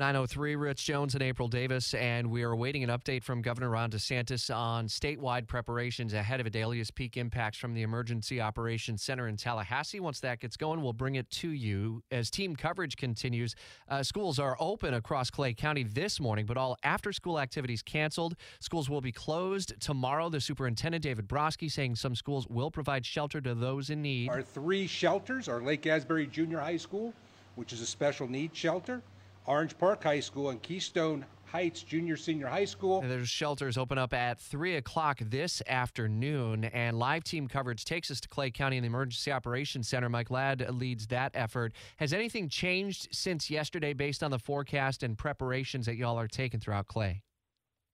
903 Rich Jones and April Davis, and we are awaiting an update from Governor Ron DeSantis on statewide preparations ahead of Idalia's peak impacts from the Emergency Operations Center in Tallahassee. Once that gets going, we'll bring it to you. As team coverage continues, uh, schools are open across Clay County this morning, but all after school activities canceled. Schools will be closed tomorrow. The superintendent, David Broskie, saying some schools will provide shelter to those in need. Our three shelters are Lake Asbury Junior High School, which is a special needs shelter. Orange Park High School and Keystone Heights Junior Senior High School. There's shelters open up at 3 o'clock this afternoon, and live team coverage takes us to Clay County and the Emergency Operations Center. Mike Ladd leads that effort. Has anything changed since yesterday based on the forecast and preparations that y'all are taking throughout Clay?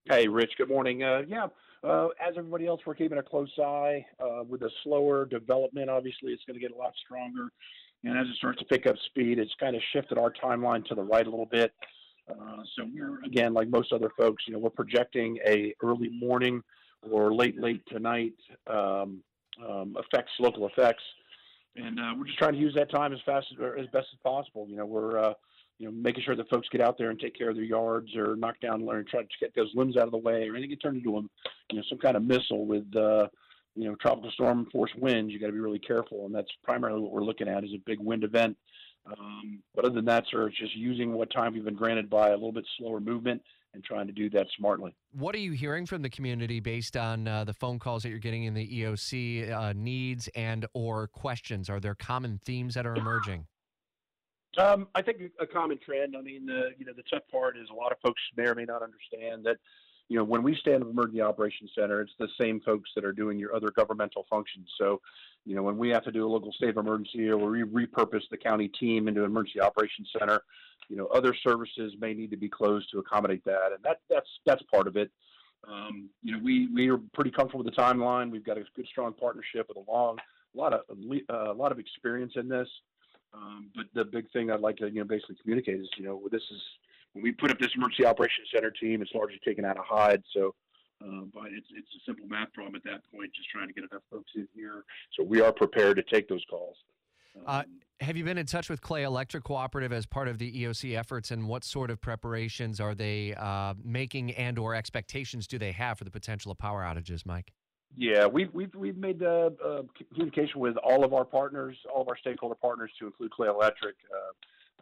Hey, Rich, good morning. Uh, yeah, uh, as everybody else, we're keeping a close eye. Uh, with a slower development, obviously, it's going to get a lot stronger. And as it starts to pick up speed, it's kind of shifted our timeline to the right a little bit. Uh, so we're again, like most other folks, you know, we're projecting a early morning or late late tonight um, um, effects, local effects, and uh, we're just trying to use that time as fast as, or as best as possible. You know, we're uh, you know making sure that folks get out there and take care of their yards or knock down or try to get those limbs out of the way or anything turned into a you know some kind of missile with uh, you know, tropical storm force winds, you got to be really careful, and that's primarily what we're looking at is a big wind event. Um, but other than that, sir, it's just using what time we've been granted by a little bit slower movement and trying to do that smartly. What are you hearing from the community based on uh, the phone calls that you're getting in the EOC uh, needs and or questions? Are there common themes that are emerging? Um, I think a common trend. I mean, uh, you know, the tough part is a lot of folks may or may not understand that you know, when we stand up Emergency Operations Center, it's the same folks that are doing your other governmental functions. So, you know, when we have to do a local state of emergency or we repurpose the county team into an Emergency Operations Center, you know, other services may need to be closed to accommodate that, and that that's that's part of it. Um, you know, we we are pretty comfortable with the timeline. We've got a good, strong partnership with a long, a lot of uh, a lot of experience in this. Um, but the big thing I'd like to you know basically communicate is you know this is when we put up this emergency operations center team, it's largely taken out of hide. So, uh, but it's it's a simple math problem at that point, just trying to get enough folks in here. So we are prepared to take those calls. Uh, have you been in touch with Clay Electric Cooperative as part of the EOC efforts, and what sort of preparations are they uh, making, and/or expectations do they have for the potential of power outages, Mike? Yeah, we've we've we've made uh, uh, communication with all of our partners, all of our stakeholder partners, to include Clay Electric.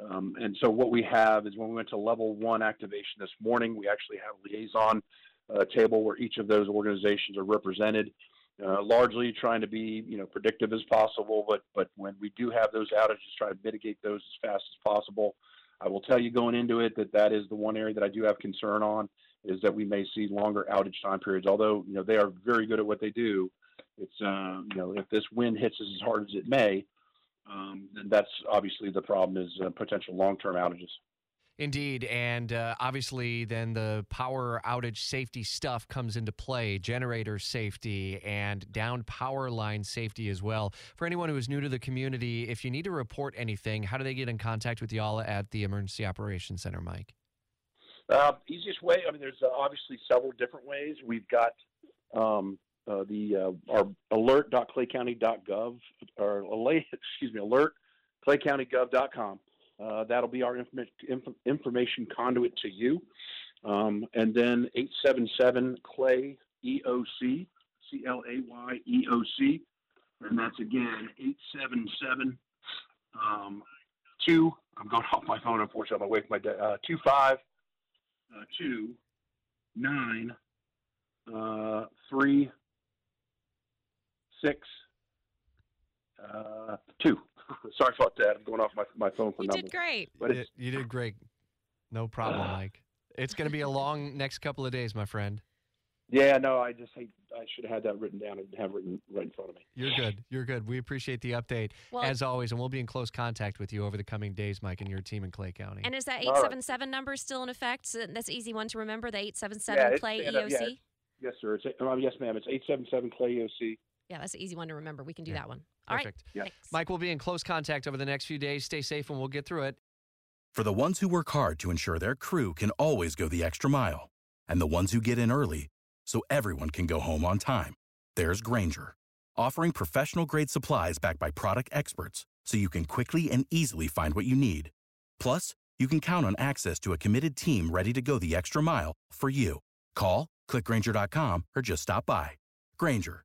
Um, and so what we have is when we went to level one activation this morning, we actually have a liaison uh, table where each of those organizations are represented, uh, largely trying to be you know predictive as possible. But but when we do have those outages, try to mitigate those as fast as possible. I will tell you going into it that that is the one area that I do have concern on is that we may see longer outage time periods. Although you know they are very good at what they do, it's uh, you know if this wind hits us as hard as it may, um, that's obviously the problem is uh, potential long-term outages. Indeed, and uh, obviously, then the power outage safety stuff comes into play generator safety and down power line safety as well. For anyone who is new to the community, if you need to report anything, how do they get in contact with y'all at the Emergency Operations Center, Mike? Uh, easiest way, I mean, there's uh, obviously several different ways. We've got um, uh, the uh, our alert.claycounty.gov or excuse me alert claycountygov.com. Uh, that'll be our informa- inf- information conduit to you. Um, and then 877 Clay EOC, C L A Y E O C. And that's again 877 um, 2. I'm going off my phone, unfortunately. I'm away from my de- uh, 25 uh, 2 9 uh, 3 six, uh, two. Sorry about that. I'm going off my, my phone for you numbers. did great. But you, you did great. No problem, Mike. It's going to be a long next couple of days, my friend. Yeah, no, I just hate. I should have had that written down and have it written right in front of me. You're good. You're good. We appreciate the update well, as always, and we'll be in close contact with you over the coming days, Mike, and your team in Clay County. And is that eight seven seven number still in effect? That's an easy one to remember. The eight seven seven Clay EOC. Yeah, yes, sir. It's, uh, yes, ma'am. It's eight seven seven Clay EOC. Yeah, that's an easy one to remember. We can do yeah. that one. All Perfect. right. Yeah. Mike will be in close contact over the next few days. Stay safe and we'll get through it. For the ones who work hard to ensure their crew can always go the extra mile, and the ones who get in early so everyone can go home on time, there's Grainger, offering professional grade supplies backed by product experts so you can quickly and easily find what you need. Plus, you can count on access to a committed team ready to go the extra mile for you. Call, clickgrainger.com, or just stop by. Grainger,